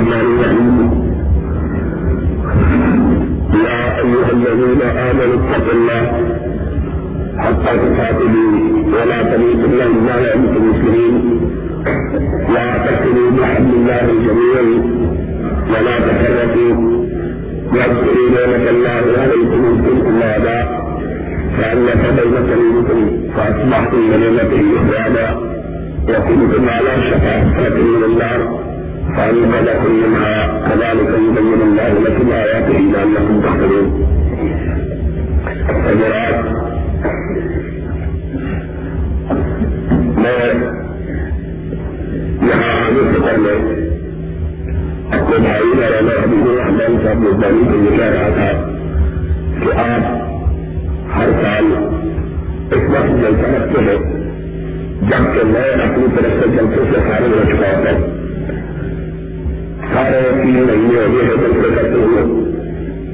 الرحمن الرحيم. يا أيها الذين آمنوا اتقوا الله حتى تقاتلوا ولا تموتن إلا وأنتم مسلمين واعتصموا بحبل الله جميعا ولا تفرقوا. واذكروا نعمة الله عليكم إن كنتم أعداء. فألف بين قلوبكم فأصبحتم بنعمته إخوانا. وكنتم على شفا حفرة من النار. فأنقذكم منها كذلك يبين الله لكم آياته لعلكم تهتدون حضرات میں یہاں آنے سے اپنے بھائی مولانا حبیب الرحمان صاحب ربانی کو یہ کہہ رہا تھا کہ آپ ہر سال اس وقت جلسہ رکھتے ہیں جبکہ میں اپنی طرف سے جلسے سے فارغ ہو چکا ہوتا ہوں۔ سارے تین مہینے ہو گئے ہیں کرتے ہوئے۔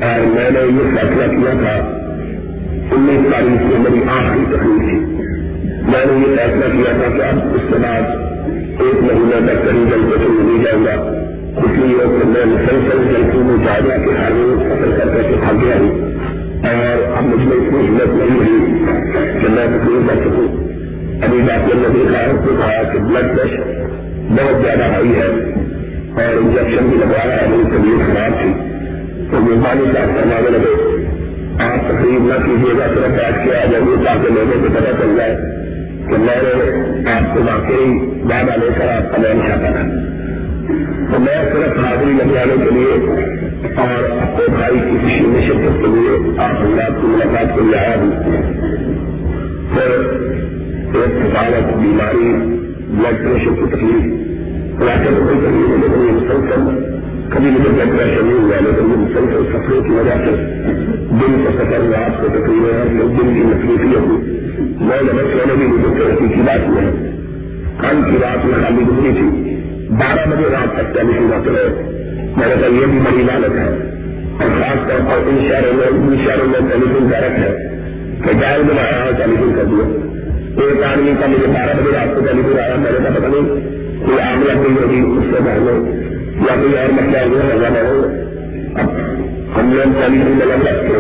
اور میں نے یہ فیصلہ کیا تھا، انیس تاریخ سے میری آخری تکلیف تھی۔ میں نے یہ فیصلہ کیا تھا کہ اب اس کے بعد ایک مہینہ تک کہیں جلسے سے نہیں جاؤں گا۔ اس لیے میں مسلسل جلسوں میں جا جا کے ہر روز فصل کر کر کے تھک گیا ہوں۔ اور اب مجھ میں اتنی ہمت نہیں ہوئی کہ میں تکلیف کر سکوں۔ ابھی ڈاکٹر نے دیکھا تو کہا کہ بلڈ پریشر بہت زیادہ ہائی ہے۔ اور انجیکشن بھی لگوایا ہے میری طبیعت خراب تھی۔ تو مہربانی صاحب فرمانے لگے آپ تقریب نہ کیجیے گا، صرف بیٹھ کے آ جائیے تاکہ لوگوں کو پتہ چل جائے کہ میں نے آپ کو واقعی وعدہ لے کر آپ کا نام چاہتا تھا۔ تو میں صرف حاضری لگوانے کے لیے اور اپنے بھائی کی خوشی میں شرکت کے لیے آپ اللہ کی ملاقات کے لیے آیا ہوں۔ پھر ایک حفاظت بیماری، بلڈ پریشر کی تکلیف ویسے تو کوئی تکلیف نہیں لیکن یہ مسلسل کبھی مجھے بلڈ پریشر نہیں ہوا، لیکن یہ مسلسل سفروں کی وجہ سے دن کا سفر میں آپ کو تکلیف ہے دن کی تکلیفیں ہوئی۔ میں نمک لینے بھی مجھے ترقی کی بات میں کل کی رات میں خالی گزری تھی۔ بارہ بجے رات تک ٹیلی فون آتے رہے۔ میں نے کہا، یہ بھی بڑی لالت ہے۔ اور خاص طور پر ان شہروں میں، ان شہروں میں ٹیلی فون ڈائریکٹ ہے کہ جائے بنایا ہے ٹیلی فون کر دیا۔ ایک آدمی کا مجھے بارہ بجے رات کو ٹیلی فون آیا، میں نے کہا پتا نہیں کوئی آگ لگ گئی ہوگی اس سے پہلے یا کوئی اور مسئلہ ہوا ہوگا نہ ہو، اب ہم لوگ ٹیلی فون میں لگ رکھتے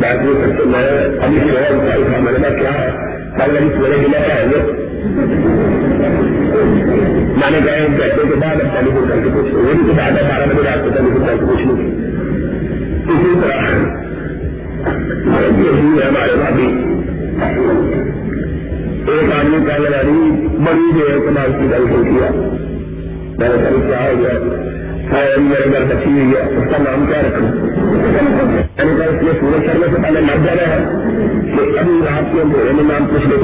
بیٹھ نہیں سکتے میں ابھی سوال اٹھائی تھا میں نے کیا ہے؟ کل ابھی سونے کے لیے آئیں گے میں نے کہا ایک گھنٹے کے بعد اب ٹیلی فون کر کے پوچھ لوں وہ بعد ہے، بارہ بجے رات کو ٹیلی فون کر کے پوچھ لوں اسی طرح یہی ہے ہمارے بھابھی۔ ایک آدمی کا لڑائی بڑی دیر کے بعد کی ٹیلی فون کیا میں نے کہا، کیا ہو گیا؟ ہے، میرے گھر بچی ہوئی ہے، اس کا نام کیا رکھوں؟ میں نے کہا، اس لیے پورے کرنے سے پہلے مر جانا ہے کہ ابھی رات کے اندھیرے میں نام پوچھ لے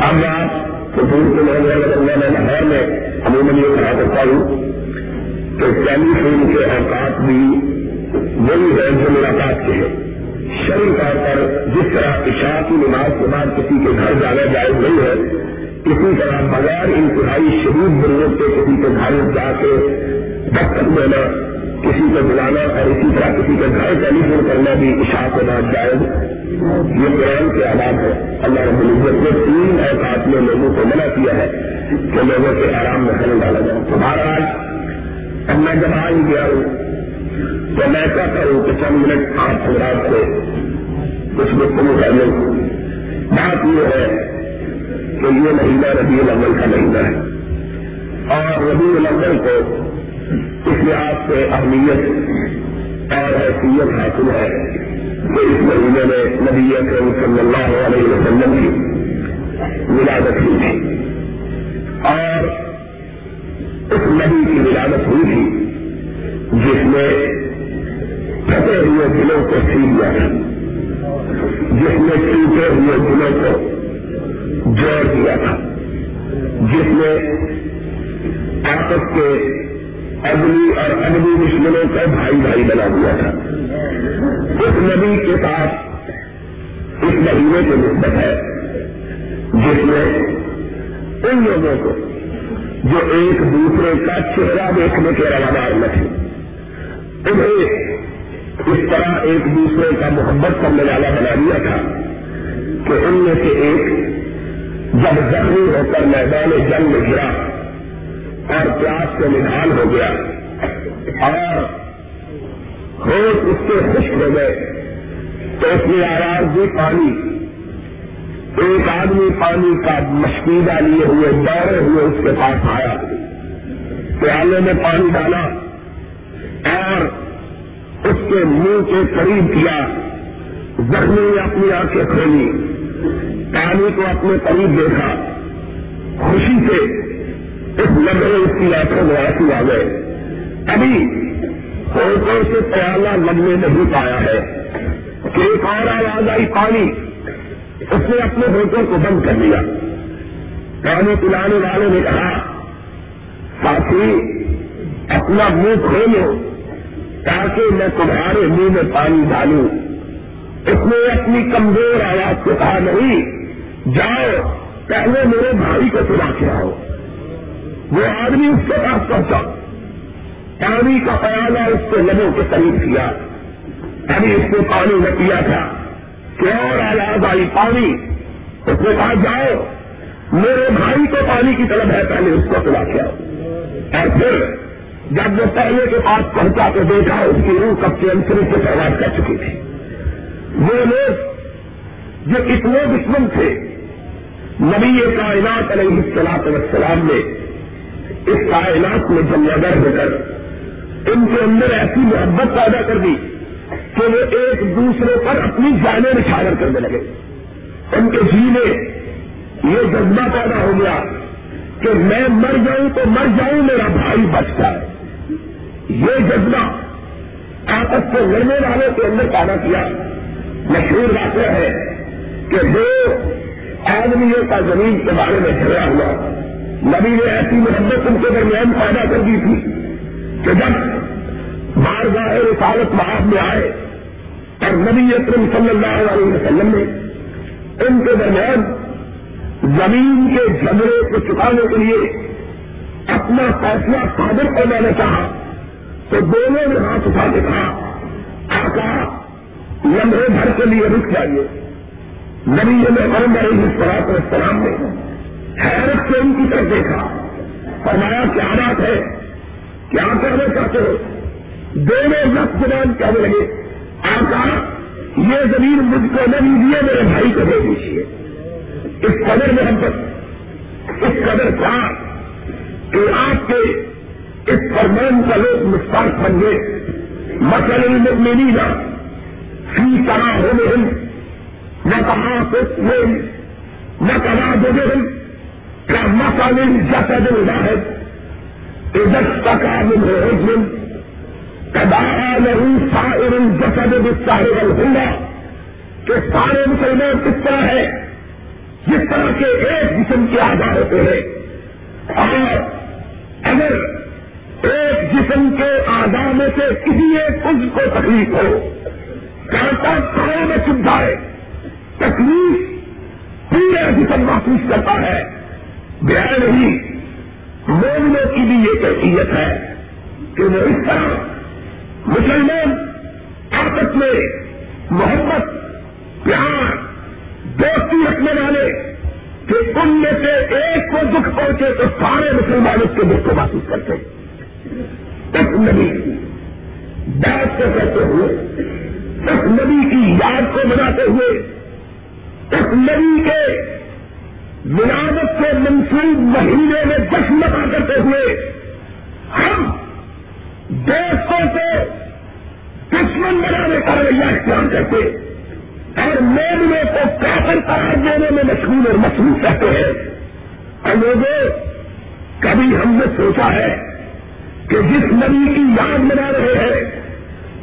اب آپ حضور کے محمد میں لاہور میں عموماً یہ کہا کرتا ہوں کہ ٹیلی فون کے اوقات بھی وہی ہے جو ملاقات کے ہیں۔ شری طور پر جس طرح عشاء کی نماز کے بعد کسی کے گھر جانا جائز نہیں ہے، اسی طرح بغیر انتہائی شدید ضرورت کے کسی کے گھر جا کے دفتر دینا کسی کو بلانا اور اسی طرح کسی کے گھر ٹیلی فون کرنا بھی عشاء کے بعد جائز یہ قرآن کے آداب ہے اللہ رب العزت نے تین اوقات میں لوگوں کو منع کیا ہے کہ لوگوں کے آرام میں خلل ڈالا جائے۔ تو بہرحال اب میں جب آ ہی گیا ہوں تو میں کہتا ہوں کہ چند منٹ آپ حضرات سے کچھ گفتگو کر لوں بات یہ ہے کہ یہ مہینہ ربیع الاول کا مہینہ ہے۔ اور ربیع الاول کو اس لحاظ سے اہمیت اور حیثیت حاصل ہے کہ اس مہینے میں نبی اکرم صلی اللہ علیہ وسلم کی ولادت ہوئی تھی۔ اور اس نبی کی ولادت ہوئی تھی جس میں پھٹے ہوئے دلوں کو سی دیا تھا جس میں ٹوٹے ہوئے دلوں کو جوڑ دیا تھا، جس میں آپس کے ادبی اور ادبی دشمنوں کو بھائی بھائی بنا دیا تھا۔ اس نبی کے پاس اس مہینے کی نسبت ہے، جس میں ان لوگوں کو جو ایک دوسرے کا چہرہ دیکھنے کے روادار نہ تھے۔ انہیں اس طرح ایک دوسرے کا محبت کرنے والا بنا دیا تھا کہ ان میں سے ایک جب زخمی ہو کر میدان جنگ میں گرا اور پیاس سے نڈال ہو گیا اور ہوش اس سے خشک ہو گئے تو اس نے آواز دی پانی، ایک آدمی پانی کا مشکیدہ لیے ہوئے دوڑے ہوئے اس کے پاس آیا پیالے میں پانی ڈالا۔ اور اس کے منہ کے قریب کیا، زخمی نے اپنی آنکھیں کھولی، پانی کو اپنے قریب دیکھا، خوشی سے اس لمحے اس کی آنکھوں میں آنسو آ گئے۔ ابھی ہوٹوں سے پیالہ لگنے نہیں پایا ہے۔ کہ ایک اور آواز آئی، پانی۔ اس نے اپنے ہوٹوں کو بند کر دیا۔ پانی پلانے والے نے کہا، ساتھی اپنا منہ کھولو، تاکہ میں تمہارے منہ میں پانی ڈالوں۔ اس نے اپنی کمزور آواز کو کہا، نہیں، جاؤ، پہلے میرے بھائی کو چلا کے آؤ۔ وہ آدمی اس کے پاس پہنچا۔ پانی کا پیالہ اس کو لبوں کے قریب کیا۔ ابھی اس نے پانی نہ پیا تھا۔ کہ اور آواز آئی پانی؟ اس نے کہا، جاؤ، میرے بھائی کو پانی کی طرف ہے، پہلے اس کو چلا کے آؤ۔ اور پھر جب وہ پہلے کے پاس پہنچا کے دیکھا اس کی روح کب کے انسری سے پرواز کر چکی تھی۔ وہ لوگ جو اتنے دشمن تھے، نبی کائنات علیہ السلاط وسلام نے اس کائنات میں جب ہو کر ان کے اندر ایسی محبت پیدا کر دی کہ وہ ایک دوسرے پر اپنی جانیں نچھاور کرنے لگے۔ ان کے جی میں یہ جذبہ پیدا ہو گیا کہ میں مر جاؤں تو مر جاؤں، میرا بھائی بچتا ہے یہ جذبہ آپس سے لڑنے والوں کے اندر پیدا کیا۔ مشہور واقعہ ہے کہ دو آدمیوں کا زمین کے بارے میں جھگڑا ہوا۔ نبی نے ایسی محبت ان کے درمیان پیدا کر دی تھی کہ جب بار گاہ رسالت محاذ میں آئے اور نبی اکرم صلی اللہ علیہ وسلم نے ان کے درمیان زمین کے جھگڑے کو چکانے کے لیے اپنا فیصلہ صادر کرنا چاہا تو دونوں نے ہاتھ اٹھا کے کہا آقا لمحے بھر کے لیے رک جائیے۔ نبی میں کرم رہی اس طرح السلام نے حیرت سے ان کی طرف دیکھا۔ فرمایا، کیا بات ہے؟ کیا کرنا چاہتے ہو؟ دونوں لفظ زبان کہنے لگے۔ آقا یہ زمین مجھ کو نہ دیجیے میرے بھائی کو دے دیجیے۔ اس قدر محبت، اس قدر پیار کہ آپ کے اس فرمان کا لوگ مستق بن گئے. مسل میری نہ فی طرح ہونے نہ کہا کچھ نہ کہا دے کیا مسل جسد واحد عزت کا من کدا نہیں سائر جسد صاحب ہوگا کہ سارے مسلمان کس طرح ہے جس طرح کے ایک جسم کے آدھا ہوتے ہیں. اور اگر ایک جسم کے آدھا میں سے کسی ایک عز کو تکلیف ہو۔ کانٹا سارے میں چپ تکلیف پورا جسم محسوس کرتا ہے۔ بہار نہیں، مومنوں کی بھی یہ کیفیت ہے کہ وہ اس طرح مسلمان آپس میں، محبت، پیار، دوستی رکھنے والے کہ ان میں سے ایک کو دکھ پہنچے تو سارے مسلمان اس کے دکھ کو محسوس کرتے اس نبی کی بات کو کہتے ہوئے اس نبی کی یاد کو بناتے ہوئے اس نبی کے ملاوت کے منسوخ مہینے میں جشن منا کرتے ہوئے، ہم دوستوں کو دشمن بنانے کا رویہ اختیار کرتے اور مومنوں کو کافر قرار دینے میں مشہور اور مصروف رہتے ہیں۔ اور لوگوں، کبھی ہم نے سوچا ہے کہ جس نبی کی یاد بنا رہے ہیں،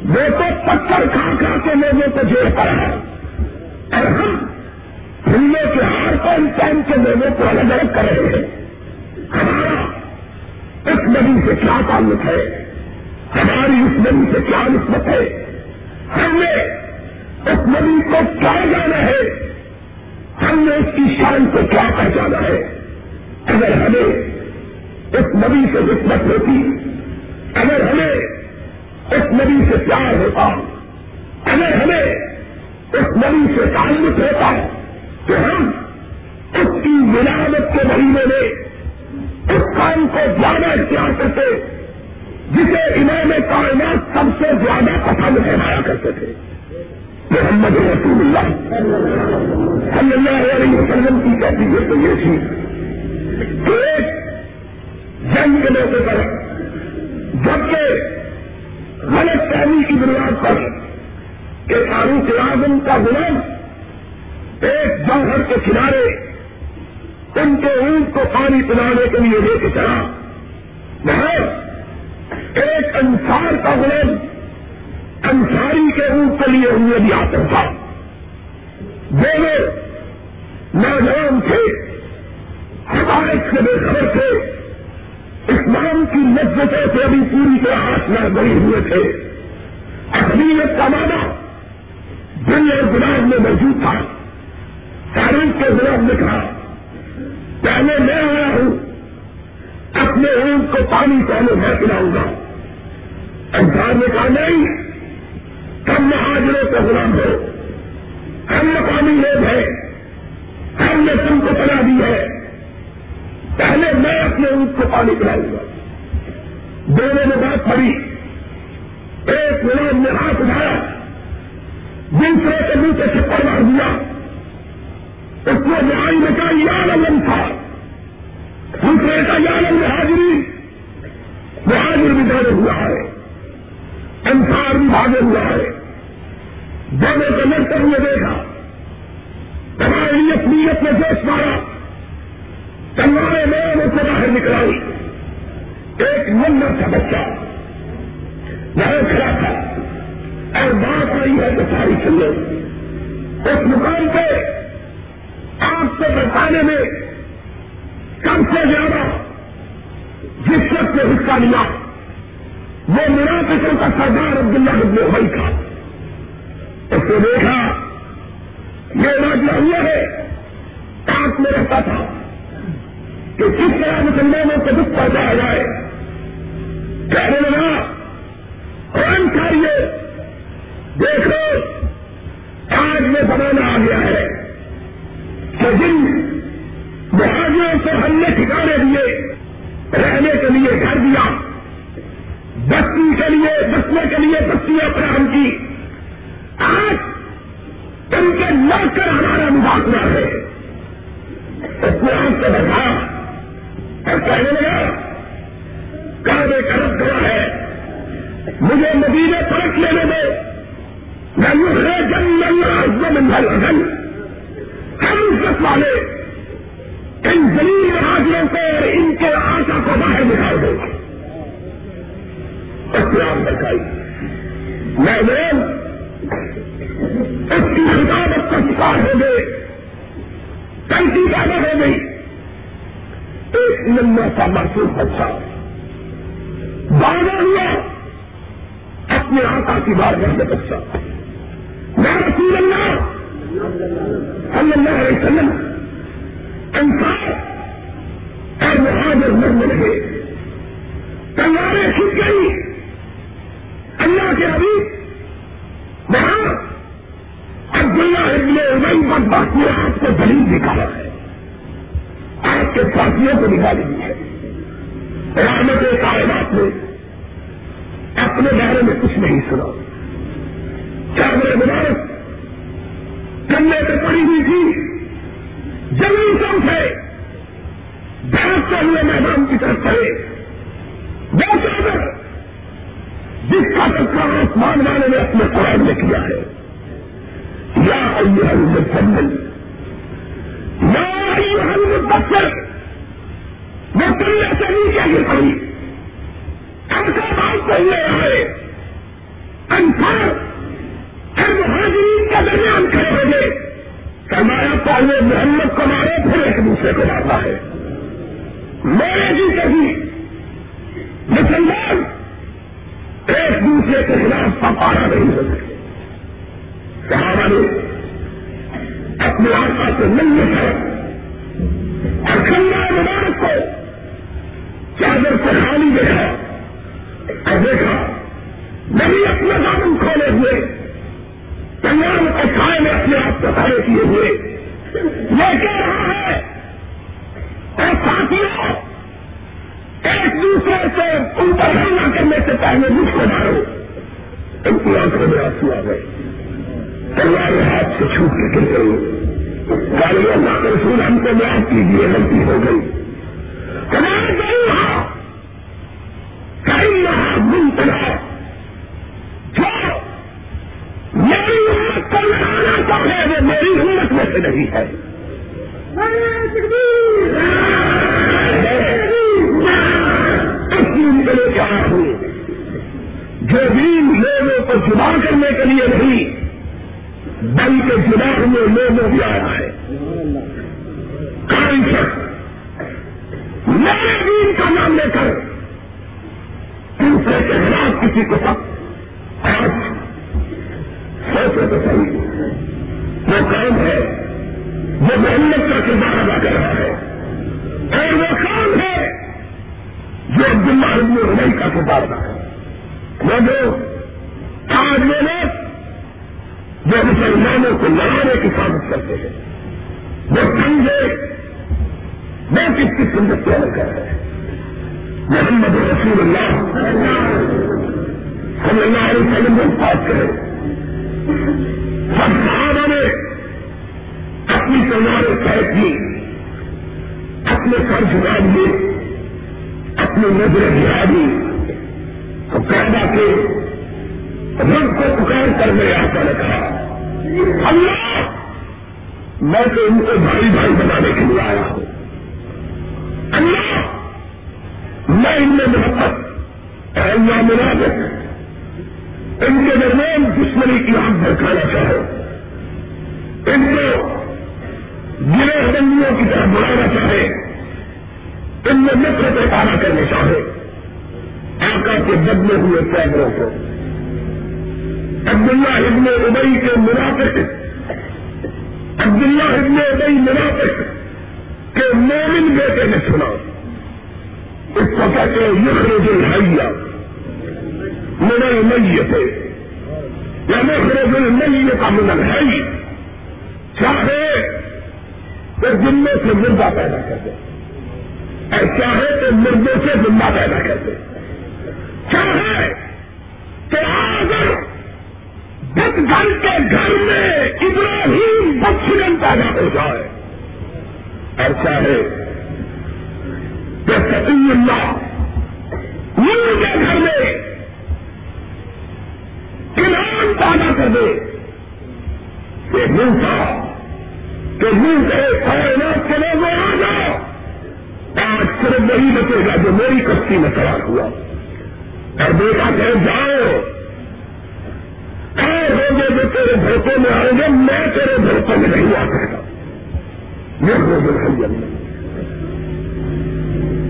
وہ تو پتھر کھا کھا کے لوگوں کو جوڑ پڑا ہے۔ اور ہم پھولوں کے ہار کو انسان کے لوگوں کو الگ الگ کر رہے ہیں۔ ہمارا اس نبی سے کیا تعلق ہے؟ ہماری اس نبی سے کیا نسبت ہے؟ ہم نے اس نبی کو کیا جانا ہے؟ ہم نے اس کی شان کو کیا پہچانا ہے؟ اگر ہمیں اس نبی سے نسبت ہوتی، اگر ہمیں اس نبی سے پیار ہوتا، اگر ہمیں اس نبی سے تعلق ہوتا، تو ہم اس کی ملاوت کے مہینے میں اس کا نام کو زیادہ اختیار کرتے، جسے امام کائنات سب سے زیادہ پسند فرمایا کرتے تھے۔ محمد رسول اللہ صلی اللہ علیہ وسلم کی کہتی ہے تو یہ تھی کہ ایک جنگ کے موقع پر جبکہ غلط فہمی کی بنیاد پر کہ فاروق اعظم کا غلام ایک جوہر کے کنارے ان کے اونٹ کو پانی پلانے کے لیے لے کے چلا۔ وہ ایک انسار کا غلام انساری کے اونٹ کے لیے ہوئے بھی آتا تھا۔ دونوں نوجوان تھے حقائق سے بے خبر تھے۔ اسلام کی لذتوں سے ابھی پوری طرح ہاتھ نہ بڑی ہوئے تھے۔ اہمیت کا معنی دل اور گلاب میں موجود تھا۔ تاریخ کے گلاب نے کہا، پہلے میں آیا ہوں، اپنے اونٹ کو پانی پہلے میں پلاؤں گا۔ انسان نے کہا، نہیں کم مہاجروں کا غلام ہو۔ ہم مقامی لوگ ہیں۔ ہم نے تم کو پلا دی ہے پہلے اونٹ کو پانی پلاؤں گا دونوں نے بات پڑی۔ ایک غلام نے ہاتھ اٹھایا۔ دوسرے کے منہ سے چپڑ مار دیا۔ اس کو نہائی میں کہا، یا لم تھا۔ دوسرے کا یا لم حاضری مہاجر بھی دوڑے ہوا ہے۔ انسار بھی بھاگے ہوا ہے۔ دونوں کو لڑتے ہوئے دیکھا تمہاری نیت میں جوش مارا۔ تلوارے میں نے سے باہر نکلائی۔ ایک منڈر کا بچہ۔ وہاں کھڑا تھا۔ اور بات آئی ہے تو ساری چلے۔ اس مقام پہ آپ کو بچانے میں کم سے زیادہ جس وقت نے حصہ لیا، وہ منافقوں کا سردار عبداللہ ابن ابئی تھا۔ اس کو دیکھا، یہ واقعہ ہوا ہے آپ میں رہتا تھا۔ کہ کس طرح مسلمانوں کو دکھ پہنچایا جائے، کہنے لگا، قرآن کھائیے دیکھو، آج میں بنانا آ گیا ہے کہ جن مہاجروں کو ہم نے ٹھکانے دیے، رہنے کے لیے گھر دیا، بستی کے لیے، بسنے کے لیے بستیاں فراہم کی، آج ان کے نہ کر ہمارا مذاکرہ ہے۔ اس نے ہم سے بتا اور کہنے لگا کا رب ہے۔ مجھے مدینے فرق لینے دو۔ میں ہے، جن اللہ گن ہم عزت والے ان زمین حاضروں کو اور ان کے آشا کو باہر نکال دوں اسلام بتائی میں لوگ اس کی خطابت کا شکار ہو گئے۔ کنٹی پیدا ہو گئی۔ ایک لمبا سا محسوس بچہ باغا ہوا۔ اپنے آقا کی بار میں بچہ۔ میں رسول اللہ صلی اللہ علیہ وسلم انسان اور مہاجر مرنے لگے تلواریں چھٹ گئی اللہ کے ابھی وہاں عبداللہ ابن ابئی پر باقی آپ کو دلیل نکالا ہے آپ کے ساتھیوں کو نکالی دی ہے۔ رحمت کائنات میں اپنے بارے میں کچھ نہیں سنا۔ چادر مبارک کمے پہ پڑی ہوئی تھی۔ جلدی سم سے بھاگتے ہوئے میدان کی طرف پڑے وہ چادر جس کا ٹکرا آسمان والے نے اپنے قرآن میں کیا ہے۔ یا ایوہ المسلم یا وہ سے نیچے گر پڑی ایسا بات انسان درمیان کھڑے ہو گئے فرمایا پہلے محمد کو مارے پھر ایک دوسرے کو مارتا ہے۔ میرے جی کبھی مسلمان ایک دوسرے کے خلاف پپارا نہیں ہو سکے صحابہ نے اپنے آسا سے ملنے سے اور کھنڈا مبارک کو چادر سے خالی دیکھا۔ اور دیکھا نہیں اپنے دامن کھولے ہوئے تنگان کے میں اپنے آپ کو کھڑے کیے ہوئے۔ یہ کہہ رہا ہے اور ساتھیوں ایک دوسرے سے ان پر حملہ کرنے سے پہلے مجھ کو مارو ان کی آنکھوں میں آنسو آ گئے۔ تلوار ہاتھ سے چھوٹ کے گر گئی۔ گاڑیوں اللہ کے رسول ہم کو معاف کیجیے غلطی ہو گئی۔ ہمارے گئی وہاں کئی یہاں منتلا جو میری ہمت کو لگانا چاہے، وہ میری ہمت میں سے نہیں ہے۔ جو دین لوگوں کو جدا کرنے کے لیے نہیں بلکہ ہوئے لوگوں بھی آیا ہے۔ کئی شخص میرے دین کا نام لے کر دوسرے کے خلاف کسی کو سب ان کے درمیان دشمنی کی آگ بھڑکانا چاہو۔ ان کو گرے بندیوں کی طرح بڑھانا چاہے۔ ان میں نفرت پانا کرنا چاہے۔ آقا کے بدلے ہوئے پیدروں کو۔ عبداللہ ابن ابئی کے منافق۔ عبداللہ ابن ابئی منافق کے مومن بیٹے نے سنا۔ اس کو کہتے ہیں یخرج الحیہ۔ من المیت یا مخرج المیت من الحی چاہے تو جملے سے مردہ پیدا کر دے اور چاہے تو مردوں سے زندہ پیدا کر دے چاہے تو اگر دس گھر کے گھر میں ابراہیم بخشن پیدا ہو جائے. اور چاہے کہ ستی اللہ. مل کے گھر میں ایمان پیدا کر دے کہ منہ تھا، کہ منہ سے کائنات کے لوگ آ جاؤ۔ آج صرف وہی بچے گا جو میری کشتی میں سوار ہوا۔ اور بیٹا کہ جاؤ۔ اور ہوگے جو تیرے بھڑکوں میں آئیں گے، میں تیرے بھڑکوں میں نہیں آ سکتا۔ یہ ہو گئے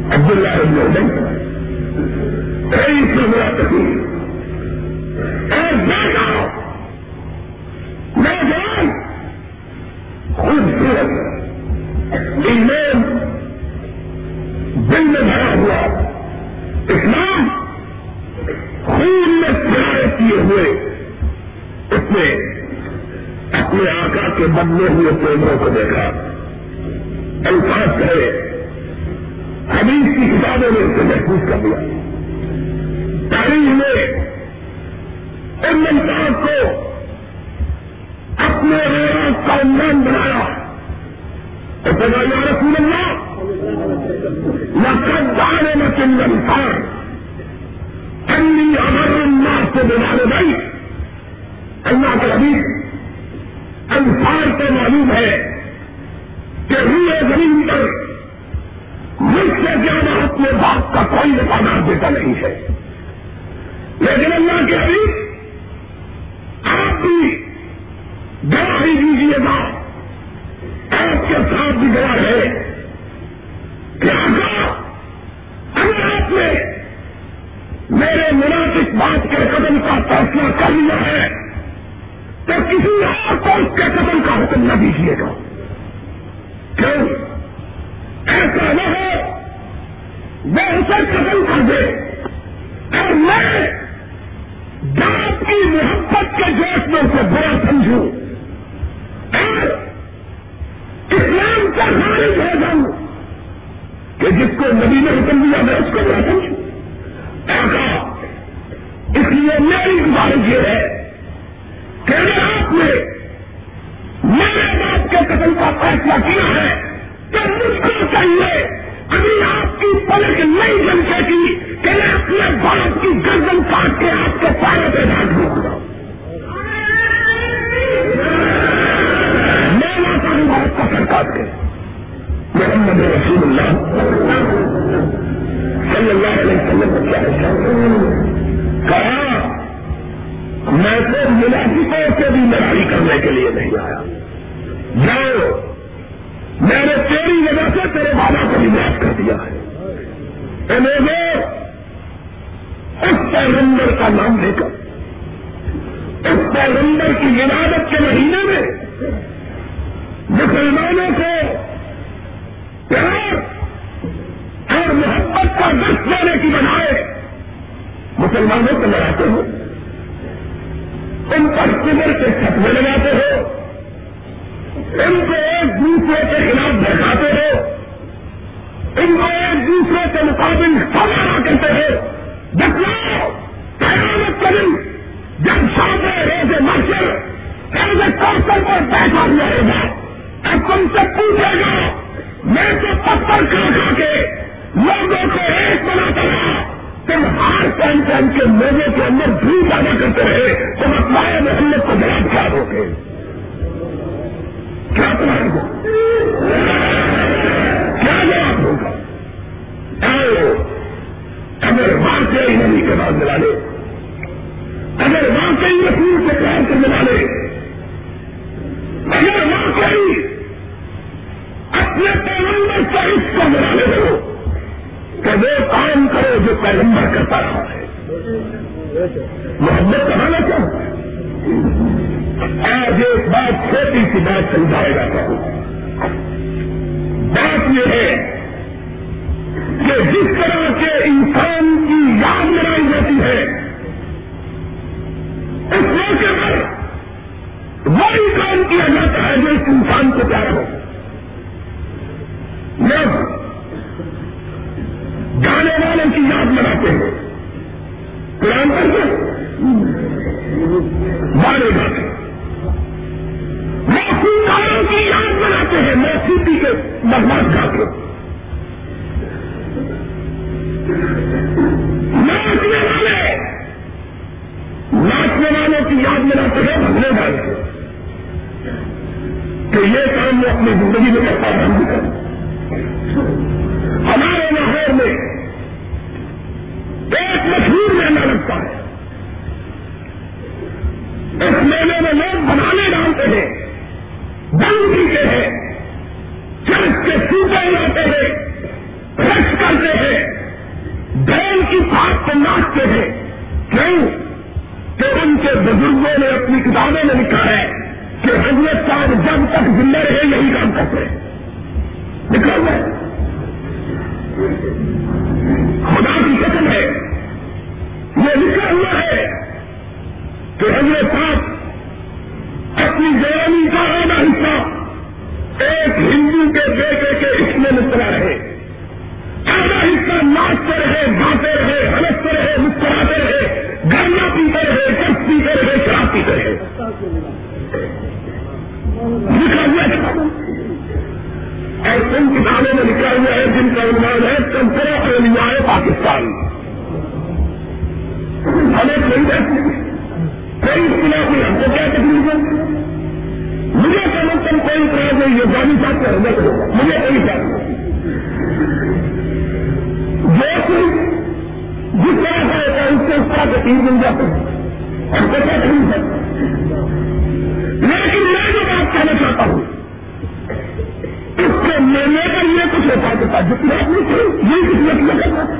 عبداللہ ابن عبید کئی سے میرا تکلیف اور بیٹا نوجوان خوبصورت ایمان دل میں بھرا ہوا۔ اسلام خون میں سرائے کیے ہوئے۔ اس نے اپنے آقا کے بدلے ہوئے پیڑوں کو دیکھا۔ الفاظ کرے حدیث کی کتابوں نے اسے محفوظ کر دیا تاریخ میں ان انسان کو اپنے ریاض کا عنوان بنایا۔ اور بنا یا رسول اللہ، لقد جانے میں چند انسان انی امر اللہ سے بنانے گئی اللہ کے حبیب انسان کو معلوم ہے کہ روئے زمین پر مجھ سے زیادہ اپنے باپ کا کوئی مقامات دیتا نہیں ہے۔ لیکن اللہ کے حبیب آپ بھی گواہی دیجیے گا۔ آپ کے ساتھ بھی گواہ ہے۔ کہ اگر آپ نے میرے مناسب بات کے قدم کا فیصلہ کر لیا ہے، تو کسی اور کو اس کے قدم کا حکم نہ دیجیے گا۔ کیوں؟ ایسا نہ ہو، وہ اسے قدم کر دے اور میں باپ کی محبت کے جوش میں اسے بڑا سمجھوں اور اسلام کا خارج ہو جاؤں کہ جس کو نبی نے حکم دیا میں اس کو برا سمجھوں۔ اس لیے میری گزارش یہ ہے کہ آپ نے میرے باپ کے قتل کا فیصلہ کیا ہے، تو مجھ کو چاہیے ابھی آپ کی پلک نہیں جل سکی کہ میں اپنے باپ کی گردن کاٹ کے آپ کے پارے پہ ڈال دوں۔ گا میں نہ کروں گا آپ کا سرکار کے۔ محمد رسول اللہ۔ صلی اللہ علیہ وسلم کہا، میں تو منافقوں سے بھی لڑائی کرنے کے لیے نہیں آیا۔ جاؤ، میں نے تیری وجہ سے تیرے بابا کو بھی معاف کر دیا ہے۔ پیغمبر کا نام لے کر، اس پیغمبر کی عبادت کے مہینے میں مسلمانوں کو پیار اور محبت کا دست دینے کی بنائے مسلمانوں کو لڑاتے ہو، ان پر کمر کے چھپنے لگاتے ہو، ان کو ایک دوسرے کے خلاف بہتاتے ہو، ان کو ایک دوسرے کے مقابل سوارا کرتے ہو۔ بتلاؤ قیامت کریں جب سامنے روز مارشل ایسے کاسٹر پر بیٹھا ہوا ہوگا۔ اب تم سے پوچھے گا میں تو پتھر کھا کھا کے لوگوں کو ایک بناتا رہا۔ تم ہار کے لوگوں کے اندر بھی پیدا کرتے رہے، تم اپنا محمد کو کیا دو کیا تمہارے کو؟ کیا جواب ہوگا؟ اگر واقعی نبی کے بعد ملا لے اگر واقعی رسول سے پیار کرنے والے، اگر واقعی اپنے پیغمبر کا اس کو ملانے دو کہ وہ کام کرو جو پیغمبر کرتا رہا ہے۔ محمد کہانا چاہتا آج ایک بات چھوٹی سی بات سمجھائے گا ہوں۔ بات یہ ہے کہ جس طرح کے انسان کی یاد بنائی جاتی ہے، اس موقع پر وہی کام کیا جاتا ہے جو اس انسان کو پیار ہو۔ تین مل جاتے ہیں۔ لیکن میں جو بات کہنا چاہتا ہوں، اس کے لینے کا یہ کچھ ہوتا دیتا جتنا یہ کچھ مطلب کرنا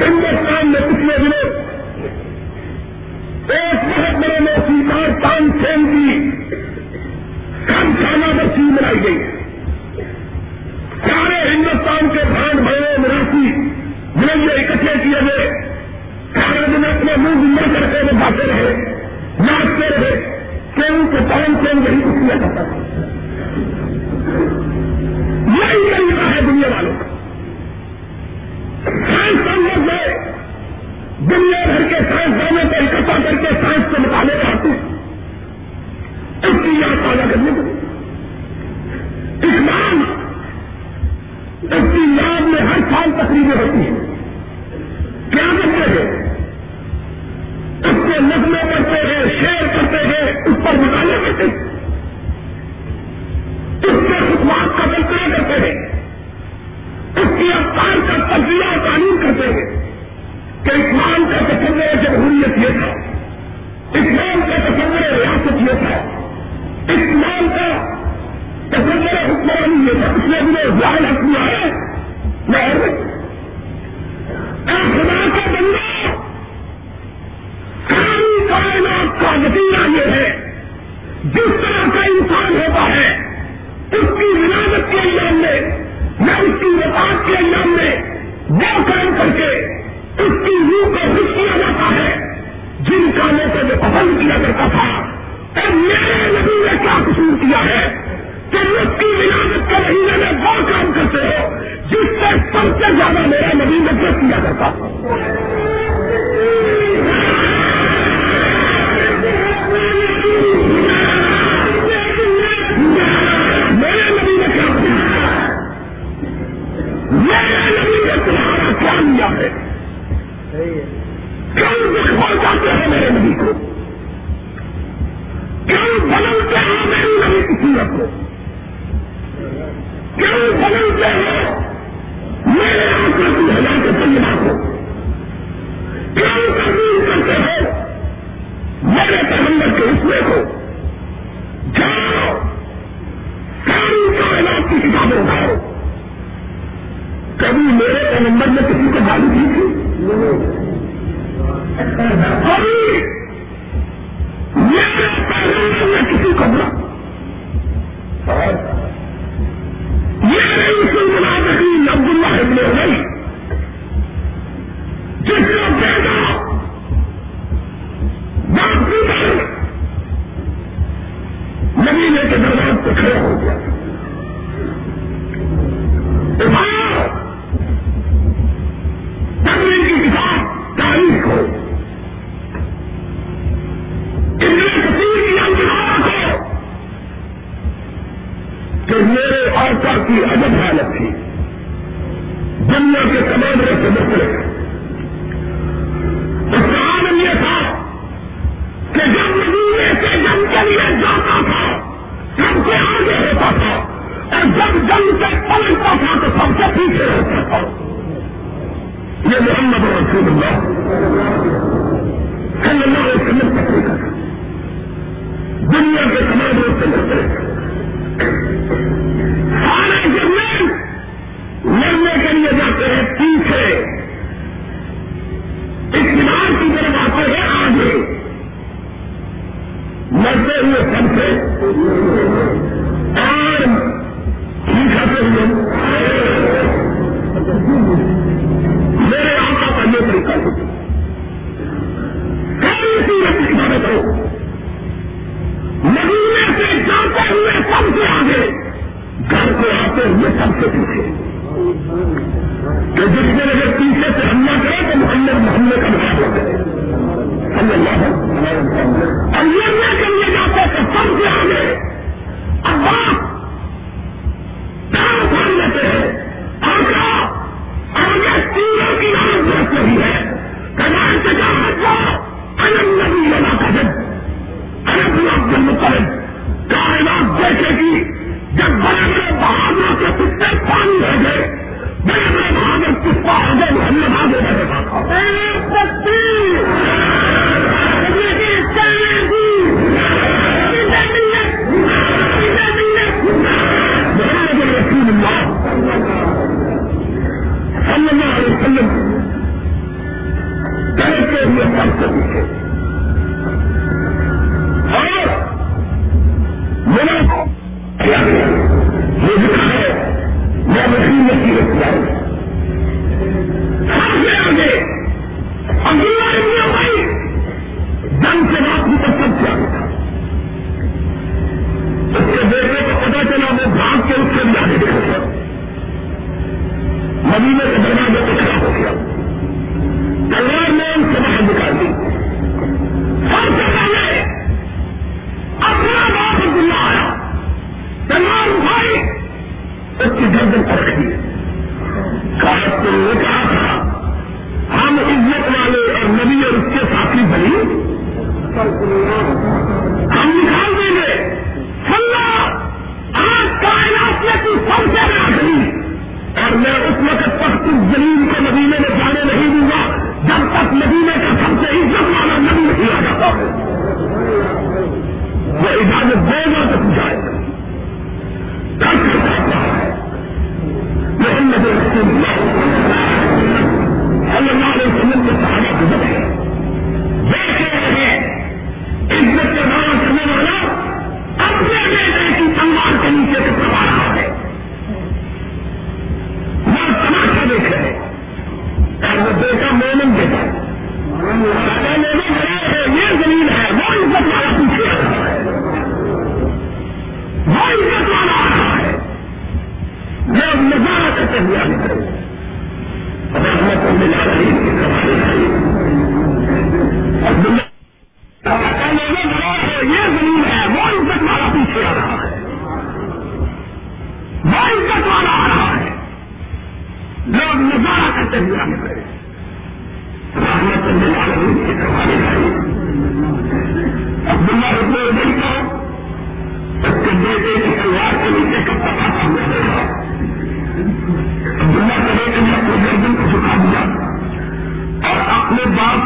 ہندوستان میں پچھلے دنوں ایک بہت بڑے موسیقار تان سین کی کم خانہ بچی بنائی گئی۔ سارے ہندوستان کے بھان بھائی لیے اکٹھے کیے گئے۔ کانگریس نے اپنے منہ نہ کر کے وہ باتیں رہے، ناچتے رہے، کیوں کے کون کون یہی کچھ کیا جاتا تھا یہی طریقہ ہے دنیا والوں کا۔ سائنسدان لوگ گئے دنیا بھر کے سائنسدانوں کو اکٹھا کر کے سائنس کے مطالعے آتے ہیں۔ اس کی یاد تازہ کرنے کو اسلام اس کی یاد میں ہر سال تقریبیں ہوتی ہیں۔ کیا کرتے ہیں؟ اس کے نظمے کرتے ہیں شیر کرتے ہیں، اس پر مطالعے کرتے ہیں۔ اس کے خطوات کا تذکرہ کرتے ہیں۔ اس کی افطار کا تجزیہ تعلیم کرتے ہیں۔ کہ اسلام کا تصور جمہوریت یہ تھا۔ اسلام کا تصور ریاست یہ تھا۔ اسلام کا تصور حکمرانی یہ تھا۔ اس لیے ہمیں ضائع حکم ہے۔ میں خدا کا بندہ کائنات کا نتیجہ یہ ہے، جس طرح کا انسان ہوتا ہے، اس کی ولادت کے انجام میں اس کی وفات کے انجام میں، وہ کام کر کے اس کی روح کو خوش کیا جاتا ہے، جن کاموں کو میں پسند کیا کرتا تھا۔ میرے نبی کیا قصور کیا ہے کہ اس کی ولادت کے مہینے میں وہ کام کرتے ہو، جس سے سب سے زیادہ میں کیا کرتا تھا رسول اللہ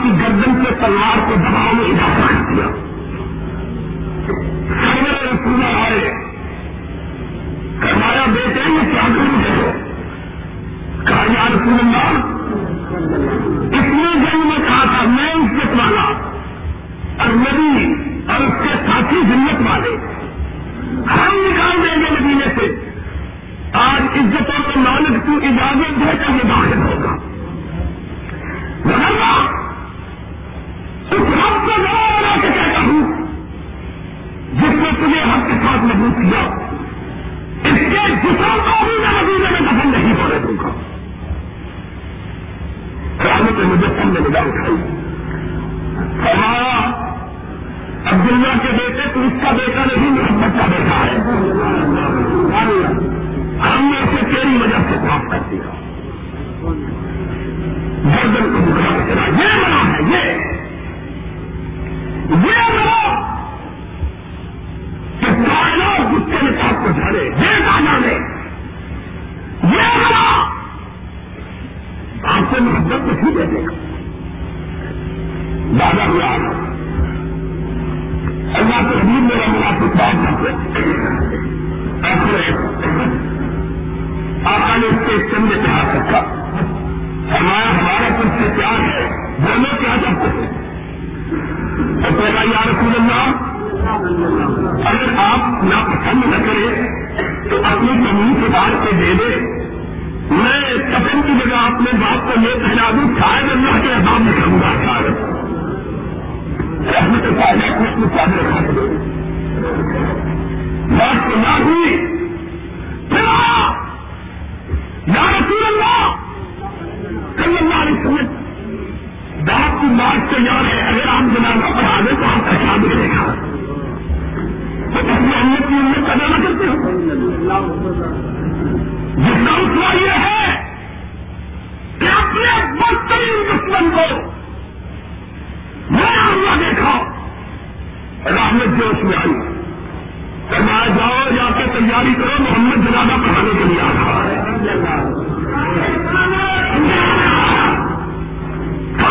کی گردن سے تلوار کو دباؤ میں اضافہ کر دیا سرور آئے۔ ہمارا بیٹے، یہ کیا کروں ہے؟ کہا، یا رسول اللہ اس نے جنگ میں کہا تھا، میں عزت والا اور نبی اور اس کے ساتھی ذمت والے۔ ہم نکال دیں گے مدینے سے۔ آج عزتوں کے مالک تو اجازت دے کر یہ داخل ہوگا۔ اس کو بنا کے کہتا ہوں، جس نے تجھے ہم کے ساتھ مضبوط کیا، اس کے جسم کو بھی میں مدینے میں دفن نہیں ہونے دوں گا۔ رحمت مجھے سم نے نگاہ اٹھائی۔ عبداللہ کے بیٹے، تو اس کا بیٹا نہیں، محمد کا بیٹا ہے۔ ہم نے اسے تیری وجہ سے معاف کر دیا۔ گردن کو دکھا چلا۔ یہ بنا ہے، یہ۔ یہ بنا کہ کائنات کو جھاڑے یہ گانا نے۔ یہ آپ محبت نہیں دے دے گا۔ دادا ہوا۔ اللہ کے حبیب میرا مناسب بات نے اس کے چند سے رکھا۔ ہمارا ہمارا کچھ پیار ہے۔ دونوں کیا چاہتے ہیں پہلا یا رسول اللہ، اگر آپ نہ پسند نہ کریں تو اپنی زمین سے باہر کے دے دے میں کپن کی جگہ اپنے باپ کو یہ پہنا دوں، شاید اللہ کے عذاب میں کروں گا، شاید۔ رحمت پہلے کچھ میں چاند رکھا دے بات کو نہ ہوئی۔ یا رسول اللہ! باپ بات تیار ہے، اگر آپ جنازہ پڑھا دیں تو آپ کا کیا ملے گا۔ تو اپنی امت کی امت ادا نہ کرتے ہو جس کا مسئلہ یہ ہے کہ اپنے بدترین دشمن کو میں اللہ دیکھا۔ رحمت جوش میں آئی۔ فرمایا، جاؤ، جا کے تیاری کرو، محمد جنازہ پڑھانے کے لیے آ رہا ہے۔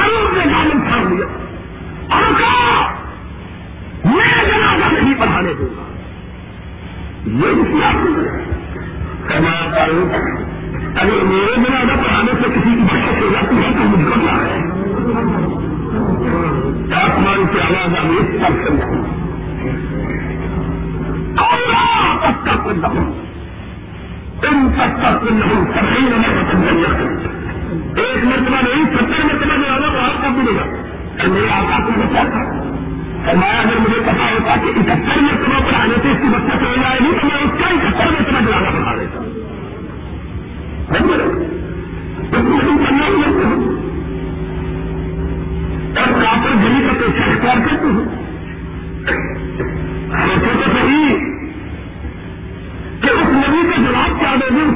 فاروق نے معلوم چھوڑ دیا اور کہا، میں جنازہ نہیں پڑھانے دوں گا۔ یہ اسلام فرمایا فاروق اگر میرے جنازہ پڑھانے سے کسی کی بچت ہو جاتی ہے تو مجھ کو کیا ہے؟ آسمان کی آواز آئی اس پر سمجھوں تک تک نہیں ان تک تک نہیں سبھی نے پسند ایک مرتبہ نہیں، ستر مرتبہ جو آگا تو آپ کا ملے گا میرے آقا کو بچا تھا فرمایا، اگر مجھے پتا ہوتا کہ اکہتر مرتبہ پر آنے سے اس کی بچہ چل جائے گی، تو میں اس کا اکہتر مرتبہ جلانا بتا دیتا کرنا ہوں اور کافر گلی کا پیسہ اختیار کرتی ہوں سوچو تو صحیح کہ اس نبی کا جواب کیا دے گی اس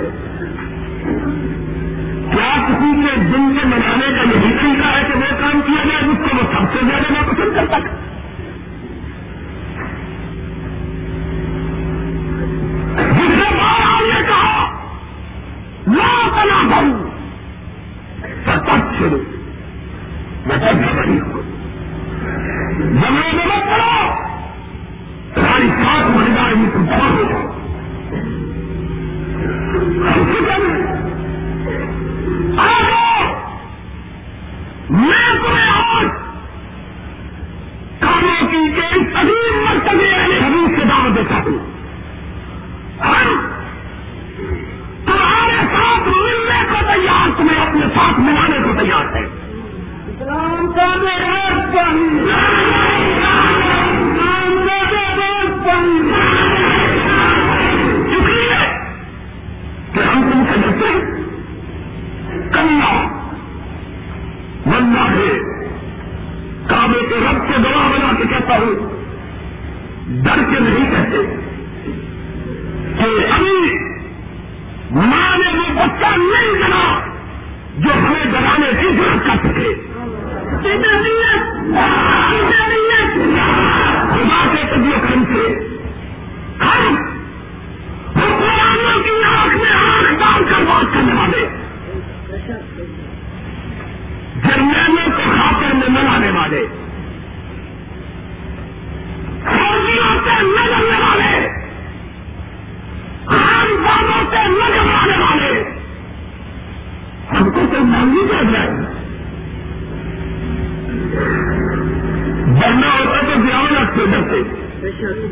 سے ڈرتے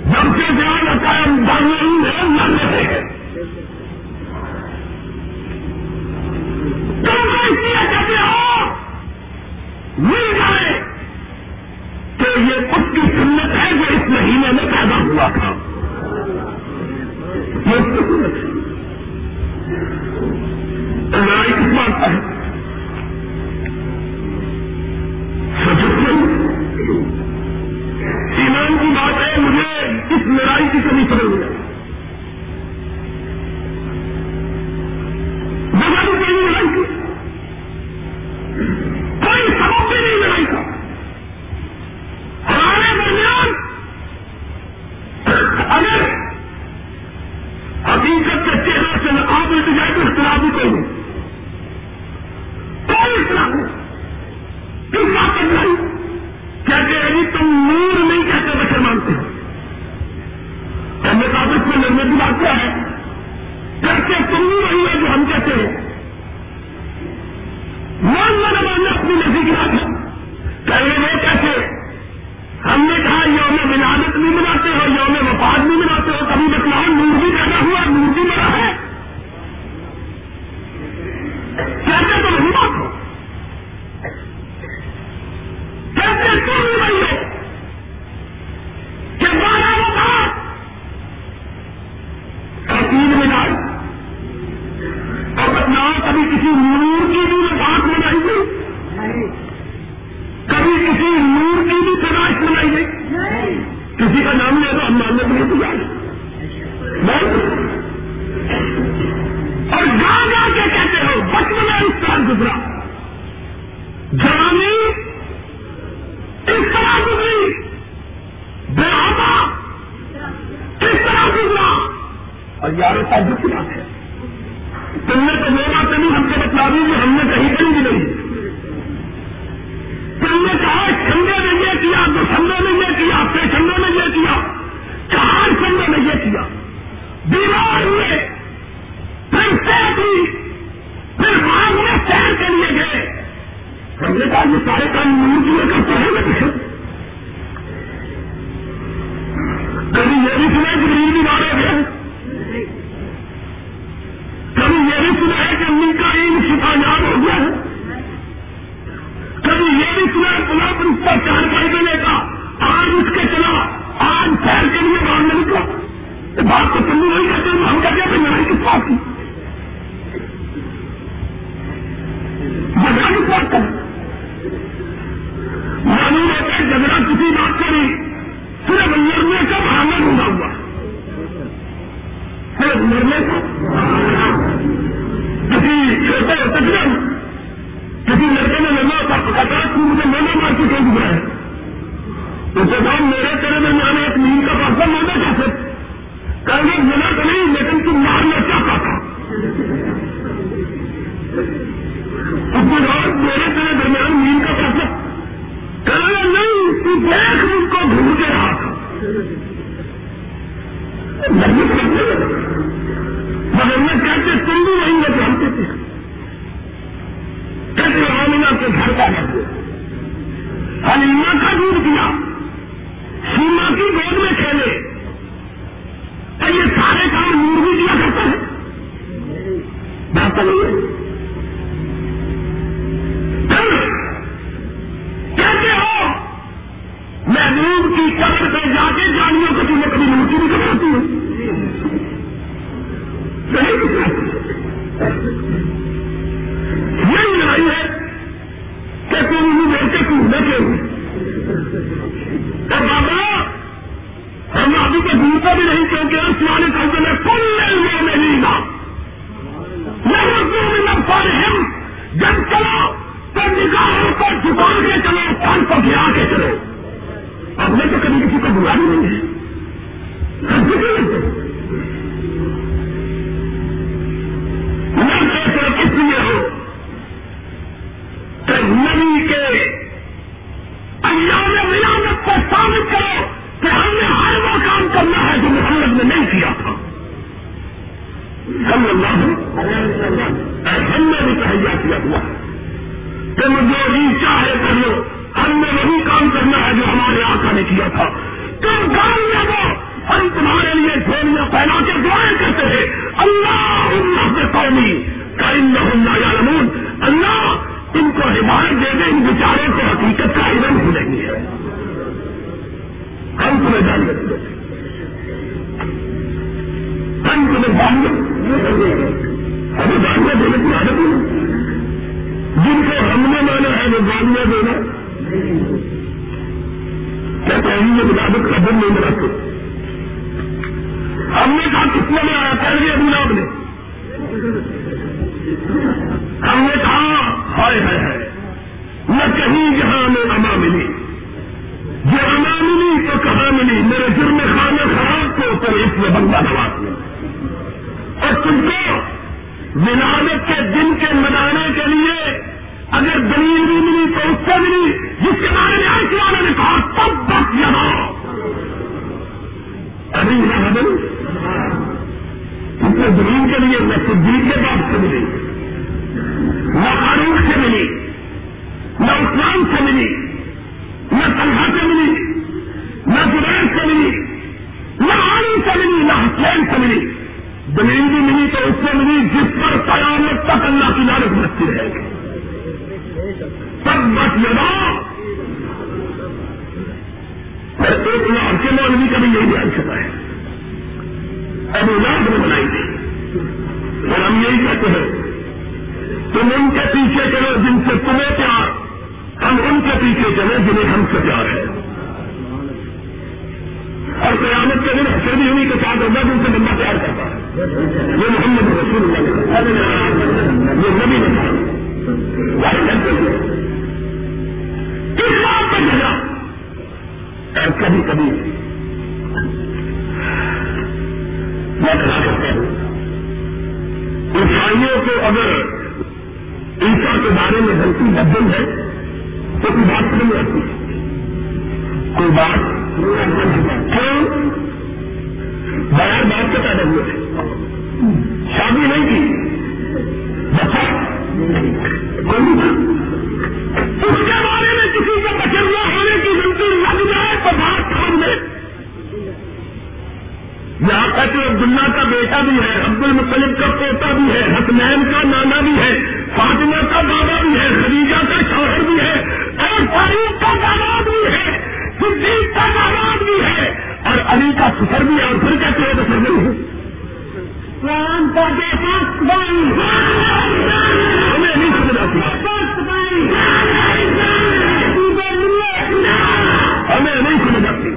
جب کے جان قائم قانون ہے نہ ڈرتے ہیں تم اس لیے ڈرتے دیا۔ ہم میں آیا کہہ دیا ابو نام نے۔ ہم نے کہا، ہائے ہے ہے نہ کہیں جہاں ہمیں اما ملی۔ جو اما ملی تو کہاں ملی؟ میرے جرم خانے خراب کو تو اس میں بندہ نواز میں اور تم کو ولادت کے دن کے منانے کے لیے اگر دلیل بھی ملی تو اس سے ملی۔ جس کے بارے میں آئے والوں نے کہا، تب بس یہاں۔ ابھی یہاں اس نے دلیل کے لیے نہ صدیق کے بعد سے ملی، نہ فاروق سے ملی، نہ عثمان سے ملی، نہ طلحہ سے ملی، نہ زبیر سے ملی، نہ علی سے ملی، نہ حسین سے ملی۔ دلیل بھی ملی تو اس سے ملی جس پر قیامت تک اللہ کی لالت بچتی رہے گی۔ سب بس لگا ایک لاکھ کے مولوی کا بھی یہی بیان کرتا ہے۔ اب لاکھ نے بنائی تھی اور ہم یہی کہتے ہیں، تم ان کے پیچھے چلو جن سے تمہیں پیار، ہم ان کے پیچھے چلے جنہیں ہم سے پیار ہے اور قیامت کے دن حسر بھی ہوئی کے ساتھ ہوگا جن سے بندہ پیار کرتا ہے یہ محمد رسول اللہ یہ نبی نے کس بات جگہ اور کبھی کبھی میں کہا کرتا ہوں عیسائیوں کو اگر عیسا کے بارے میں غلطی بدل ہے، تو کوئی بات نہیں آتی کوئی بات کیوں؟ بغیر بات کے پیدا ہوئے۔ تھے شادی نہیں کی۔ بچہ۔ کوئی اس یہاں عبداللہ کا بیٹا بھی ہے عبد المطلب کا پوتا بھی ہے، حسنین کا نانا بھی ہے، فاطمہ کا بابا بھی ہے، خدیجہ کا شوہر بھی ہے، اور فاروق کا داماد بھی ہے، صدیق کا داماد بھی ہے، اور علی کا سفر بھی ہے، اور پھر کہتے ہیں سر نہیں ہے ہمیں نہیں سمجھ آتی۔ ہمیں نہیں سمجھ آتی۔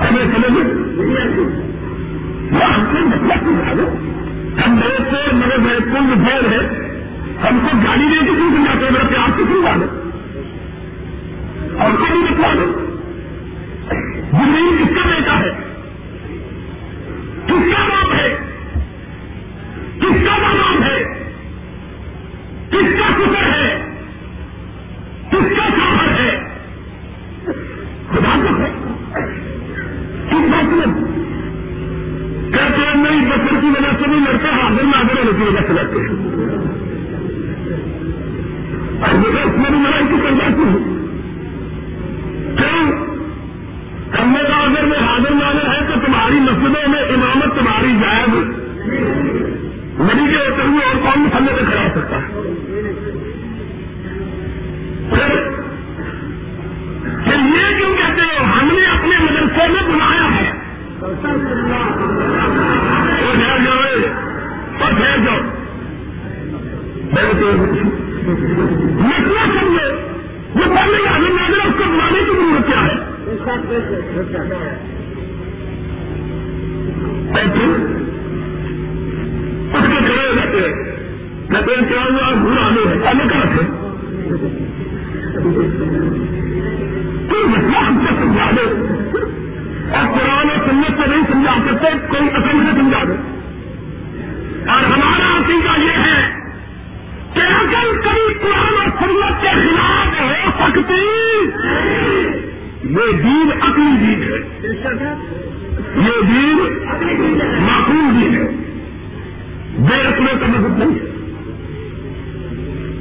ہمیں سمجھ آپ کو مطلب سمجھا دو ہم لوگ سے میرے میرے کل بھول ہے۔ ہم کو گاڑی لے کے کیوں سمجھاتے میرے پیار سے سمجھا دو اور کبھی بھی بتلا دو زندگی کس کا بیٹا ہے کس کا اس کے کھڑے ہو جاتے ہیں کہتے ہیں کیا ہوا برا آنے ہے آنے رکھے ہم سے سمجھا دو اور قرآن اور سنت کو نہیں سمجھا سکتے، کوئی اصل سے سمجھا دو اور ہمارا عقیدہ یہ ہے کہ اگر کبھی قرآن اور سنت کے خلاف ہو سکتی، یہ دین اپنی دین ہے۔ یہ دین معقول دین ہے۔ بے رکھنے کا مذہب نہیں ہے۔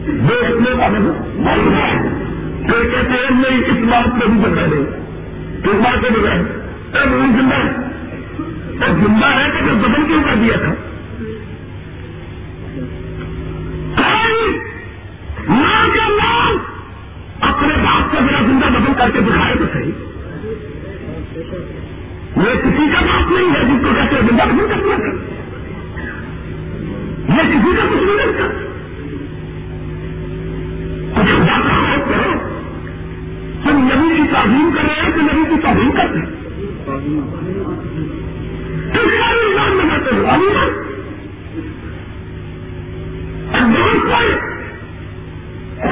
بے رکھنے کا مذہب نہیں ہے۔ پھر کہتے ہیں، نہیں، اس بات کو بھی بتا دیں۔ کس بات کو بتا اب وہ زندہ ہے۔ اور زندہ ہے تو پھر بدل کیوں کر دیا تھا؟ ماں کا نام! اپنے باپ کو میرا زندہ بدل کر کے دکھائے تو صحیح۔ یہ کسی کا بات نہیں ہے جس کو کہتے ہیں زندہ بدل کر یہ کسی کا کچھ نہیں کرتا۔ کچھ خدا کا خوف کرو تم نبی کی تعظیم کر رہے ہیں کہ نبی کی تعظیم کرتے ہیں۔ کس کا نظام بناتے ہو ابھی اندوز پر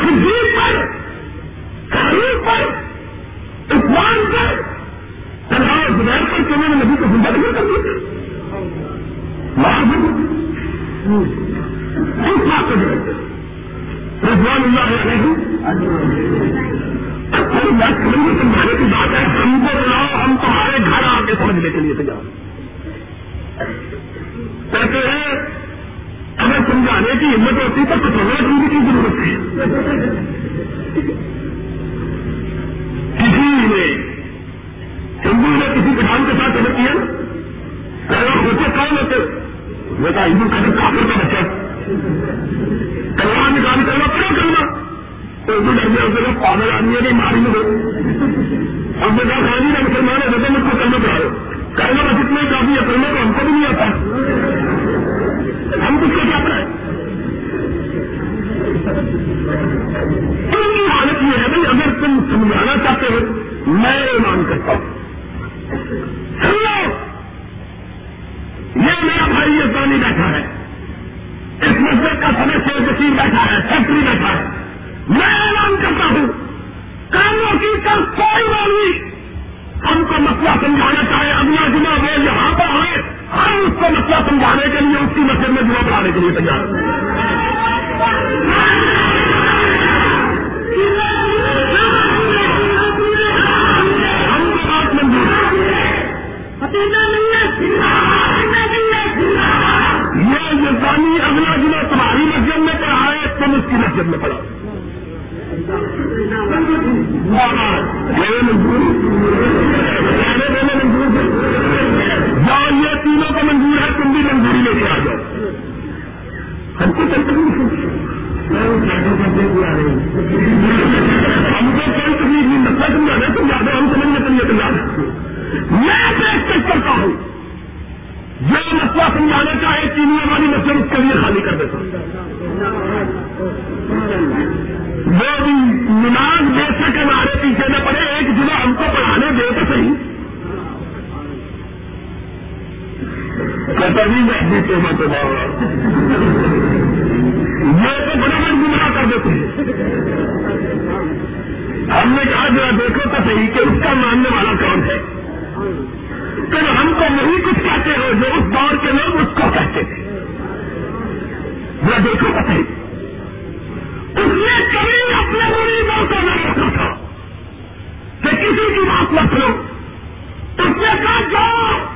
صدیق پر تاریخ پر اقبال پر تنہا زبیر پر کہ نبی کو زندہ نہیں کر دیا۔ رضوان اللہ علیہ۔ سمجھانے کی بات ہے۔ ہم کو بلاؤ، ہم تمہارے گھر آ کے سمجھنے کے لیے تیار۔ کہتے ہیں اگر سمجھانے کی ہمت ہوتی تو کچھ اور کی ضرورت ہے۔ کتنی میں تو میں تو یہ تو بڑا بڑا گمراہ کر دیتے ہیں ہم نے کہا جو دیکھو تو صحیح کہ اس کا ماننے والا کون ہے؟ کہ ہم کو نہیں کچھ کہتے ہو جو اس دور کے لوگ اس کو کہتے تھے۔ وہ دیکھو تو صحیح۔ اس نے کبھی اپنے مریضوں کو نہ رکھا تھا کہ کسی کی بات مت لو اس نے کہا، جاؤ۔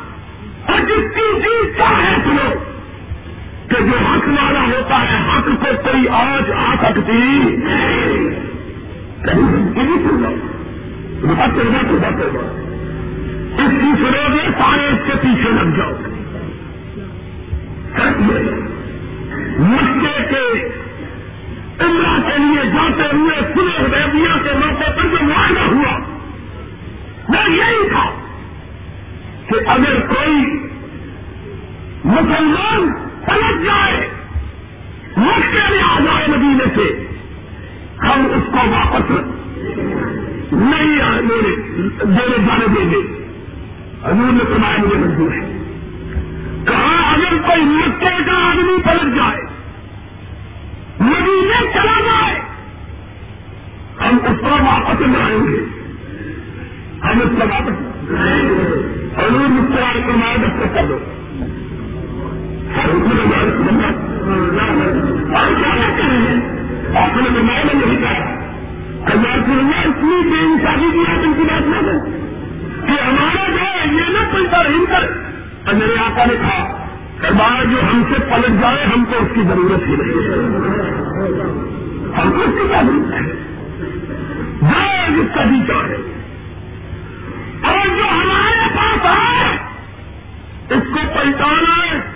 اور جس کی چیز کا ہے سنو کہ جو حق والا ہوتا ہے، حق کو کوئی آج آ سکتی اس کی سنو گے سارے اس کے پیچھے لگ جاؤ۔ مسئلے کے عمرہ کے لیے جاتے ہوئے سنے حدیبیہ کے موقع پر جو معاہدہ ہوا وہ یہی تھا کہ اگر کوئی مسلمان پلٹ جائے مکے میں آ جائے مدینے سے۔ ہم اس کو واپس نہیں دینے جانے دیں گے۔ حضور نے سنایا مجھے منظور ہے۔ کہا اگر کوئی مکے کا آدمی پلٹ جائے، مدینے چلا جائے، ہم اس کو واپس لائیں گے۔ ہم اس کو واپس حضور مسکرائے فرمایا دس کر دو۔ اس کی ہے ہم کو اس کی کا اور جو ہمارے پاس ہے اس کو پہچانا ہے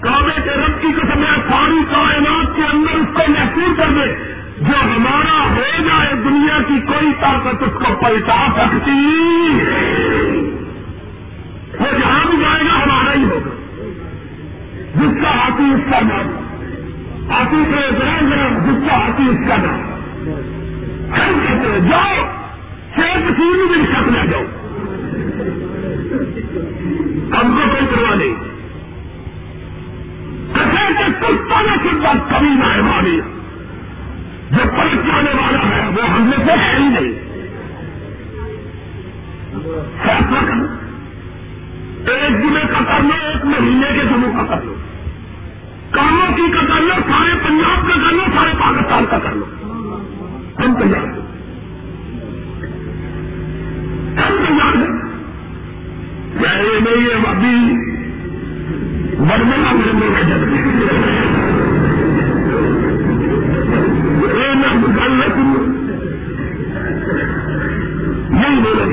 کعبے کے رب کی قسم ہے، ساری کائنات کے اندر اس کو محفوظ کر دے۔ جو ہمارا ہو جائے دنیا کی کوئی طاقت اس کو پلٹا سکتی۔ وہ جہاں بھی جائے گا، ہمارا ہی ہوگا۔ جس کا ہاتھی اس کا نام۔ ہاتھی سے ذرا ذرا جس کا ہاتھی اس کا نام۔ کہتے جاؤ، شیر کسی بھی شک نہ جاؤ۔ ہم کو کوئی پرواہ نہیں۔ کہ کتا نہ کتا کبھی نہ ہے ہماری جو پلٹ والا ہے، وہ ہم میں سے ہے ہی نہیں۔ فیصلہ کرو۔ ایک ضلع کا کر لو، ایک مہینے کے دنوں کا کر لو۔ کاموں کی کا کر لو، سارے پنجاب کا کر لو، سارے پاکستان کا کر لو۔ ہم تیار ہیں۔ ہم تیار ہیں۔ یہ نہیں ہے ابھی۔ برملا مرنے کا جب گل نہ سنو نہیں بولو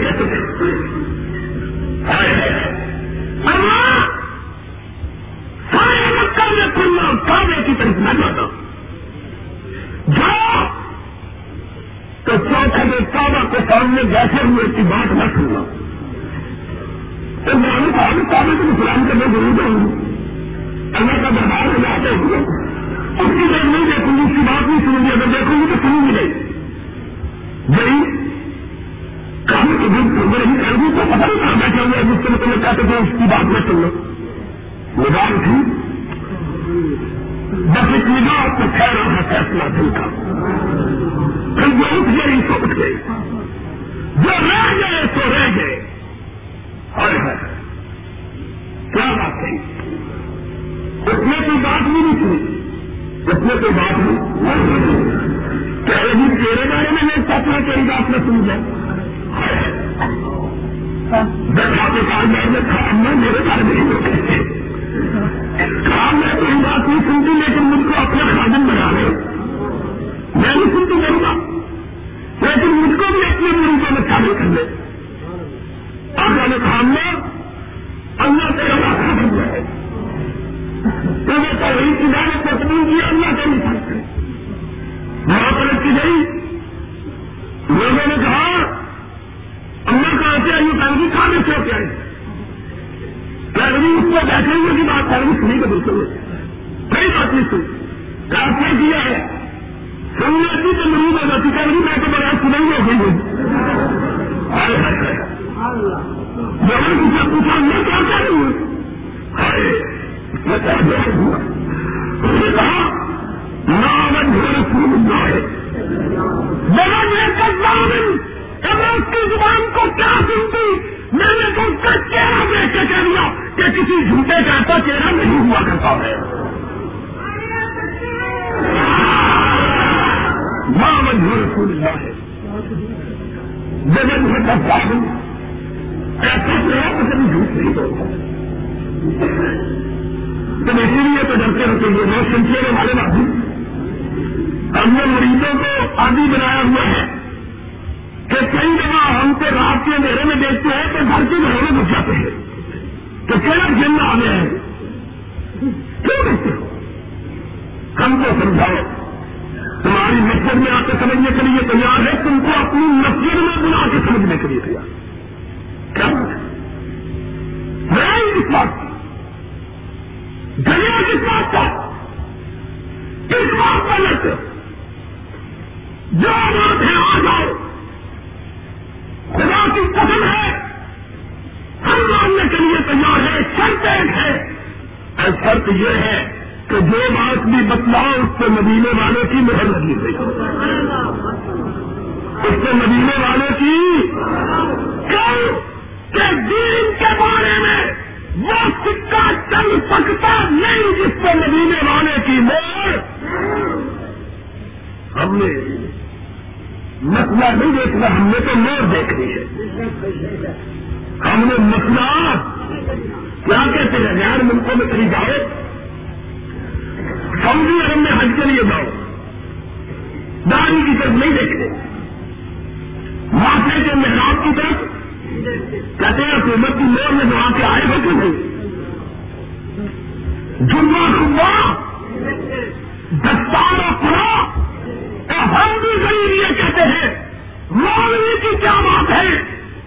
سارے مکہ میں کھلنا کی طرف نہ جاتا جاؤ۔ تو چوتھے میں کعبہ کے سامنے بیٹھے ہوئے کی بات نہ سننا۔ تو میں نے کہا کہ کعبے کو اسلام کرنے ضرور جاؤں گی اللہ کا دربار میں جاتے ہوئے اس کی جب نہیں دیکھوں گی اس کی بات نہیں سنوں گی اگر دیکھوں گی تو سنوں گی نہیں۔ گئی کام کے دن میں نہیں کر دوں تو پتہ نہیں کہاں بیٹھے ہوئے جس سے مطلب کہتے تھے اس کی بات میں سن لو نگاہ تھی، بس ایک نگاہ تو ٹھہرا ہے فیصلہ دل کا۔ پھر جو اٹھ گئی تو اٹھ گئی جو رہ گئے، تو رہ گئے۔ اور ہے کیا بات ہے اس میں کوئی بات بھی نہیں سنی اس میں کوئی بات نہیں کیا یہ تیرے بارے میں میں سپنا تیری بات میں سن جائے بیٹھا کے کام میں تھا میں میرے بارے میں نہیں کام میں کوئی بات نہیں سنتی، لیکن مجھ کو اپنا خادم بنا رہے میں نہیں سنتی کروں گا لیکن مجھ کو بھی اپنے مریضوں میں شامل کر لے۔ آپ نے کہا میں اللہ تیرا راستہ بن جائے تو میں توحید کی دعوت کو قبول کیا اللہ کے مثال وہاں پر کی گئی۔ لوگوں نے کہا اللہ سے کھانے ہوتے آئی کہنی اس کو بیٹھے ہوئے کی بات کرنی سنی تو بالکل کئی بات نہیں رات میں کیا ہے۔ سننے کی تو میں بڑا سنائی ہو گئی ہوں۔ جب پوچھا میں کیا کر رہی ہوں؟ کہا نام رسول اللہ ہے جگہ کی زبان کو کیا سنتی میں نے تو اس کا چہرہ دیکھ کے کہہ دیا کہ کسی جھوٹے کا ایسا چہرہ نہیں ہوا کرتا ہے ماں مجھے رسول اللہ ہے جگہ میں کرتا ہوں ایسا چہرہ تو کبھی جھوٹ نہیں ہوتا تم اسی لیے تو ڈرتے ہوتے ہیں میں سلسلے والے بات ہوں ہم نے مریضوں کو آدھی بنایا ہوا ہے کہ کئی جگہ ہم کو رات کے اندھیرے میں دیکھتے ہیں تو گھر کے گھروں میں گھس جاتے ہیں۔ تو کہنا جن آ گئے ہیں؟ کیوں دیکھتے ہو؟ ہم کو سمجھاؤ۔ تمہاری مسجد میں آ کے سمجھنے کے لیے تیار ہے تم کو اپنی مسجد میں بلا کے سمجھنے کے لیے تیار۔ کیا میں کس بات دنیا کس بات کا کس بات کا لگتے جو بات ہے آ جاؤ۔ خدا کی قسم ہے، ہر ماننے کے لیے تیار ہے، شرط ایک ہے۔ اور شرط یہ ہے کہ جو بات بھی بتلاؤ، اس سے مدینے والے کی مہر لگی ہوئی اس سے مدینے والے کی کیوں کہ دین کے بارے میں وہ سکہ چل سکتا نہیں جس سے مدینے والے کی مہر ہم نے مسئلہ نہیں دیکھنا، ہم نے تو مور دیکھنی ہے۔ ہم نے مسئلہ کیا کہتے ہیں؟ غیر ملکوں میں کہیں جاؤ۔ سعودی عرب میں حج کے لیے جاؤ۔ داری کی طرف نہیں دیکھتے۔ ماسٹر کے محراب کی طرف کہتے ہیں حکومت کی مور میں وہاں کے آئے ہو کہ نہیں؟ جمعہ صبح، دستار اور پورا ہم بھی غریب یہ کہتے ہیں، مولوی کی کیا بات ہے؟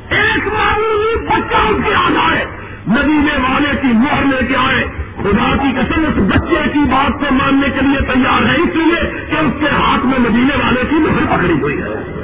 ایک معمولی بچہ اس کے آ جائے مدینے والے کی مہر لے کے آئے، خدا کی قسم اس بچے کی بات کو ماننے کے لیے تیار ہے، اس لیے کہ اس کے ہاتھ میں مدینے والے کی مہر پکڑی ہوئی ہے۔